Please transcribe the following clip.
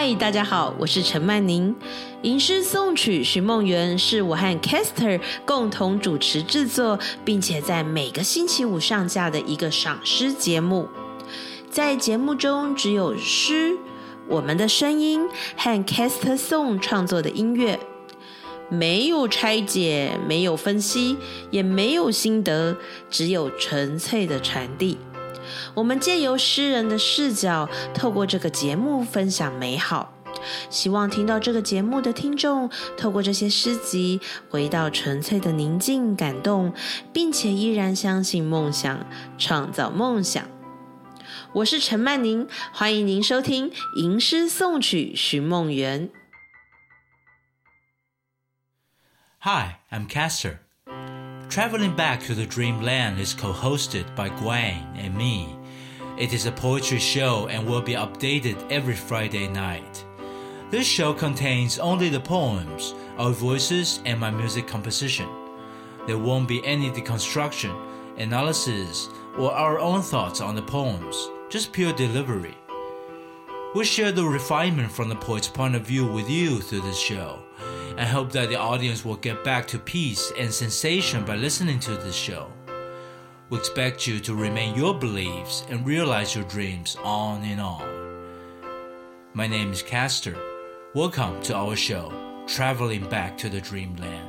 嗨，大家好，我是陈曼宁。吟诗颂曲寻梦园是我和 Caster 共同主持制作，并且在每个星期五上架的一个赏诗节目。在节目中，只有诗、我们的声音和 Caster Song 创作的音乐，没有拆解，没有分析，也没有心得，只有纯粹的传递。我们借由诗人的视角，透过这个节目分享美好。希望听到这个节目的听众，透过这些诗集，回到纯粹的宁静、感动，并且依然相信梦想，创造梦想。我是陈曼宁，欢迎您收听《吟诗颂曲寻梦园》。Hi, I'm Caster. Traveling Back to the Dreamland is co hosted by Gwen and me. It is a poetry show and will be updated every Friday night. This show contains only the poems, our voices, and my music composition. There won't be any deconstruction, analysis, or our own thoughts on the poems, just pure delivery. We share the refinement from the poet's point of view with you through this show and hope that the audience will get back to peace and sensation by listening to this show. We expect you to remain your beliefs and realize your dreams on and on. My name is Castor. Welcome to our show, Traveling Back to the Dreamland.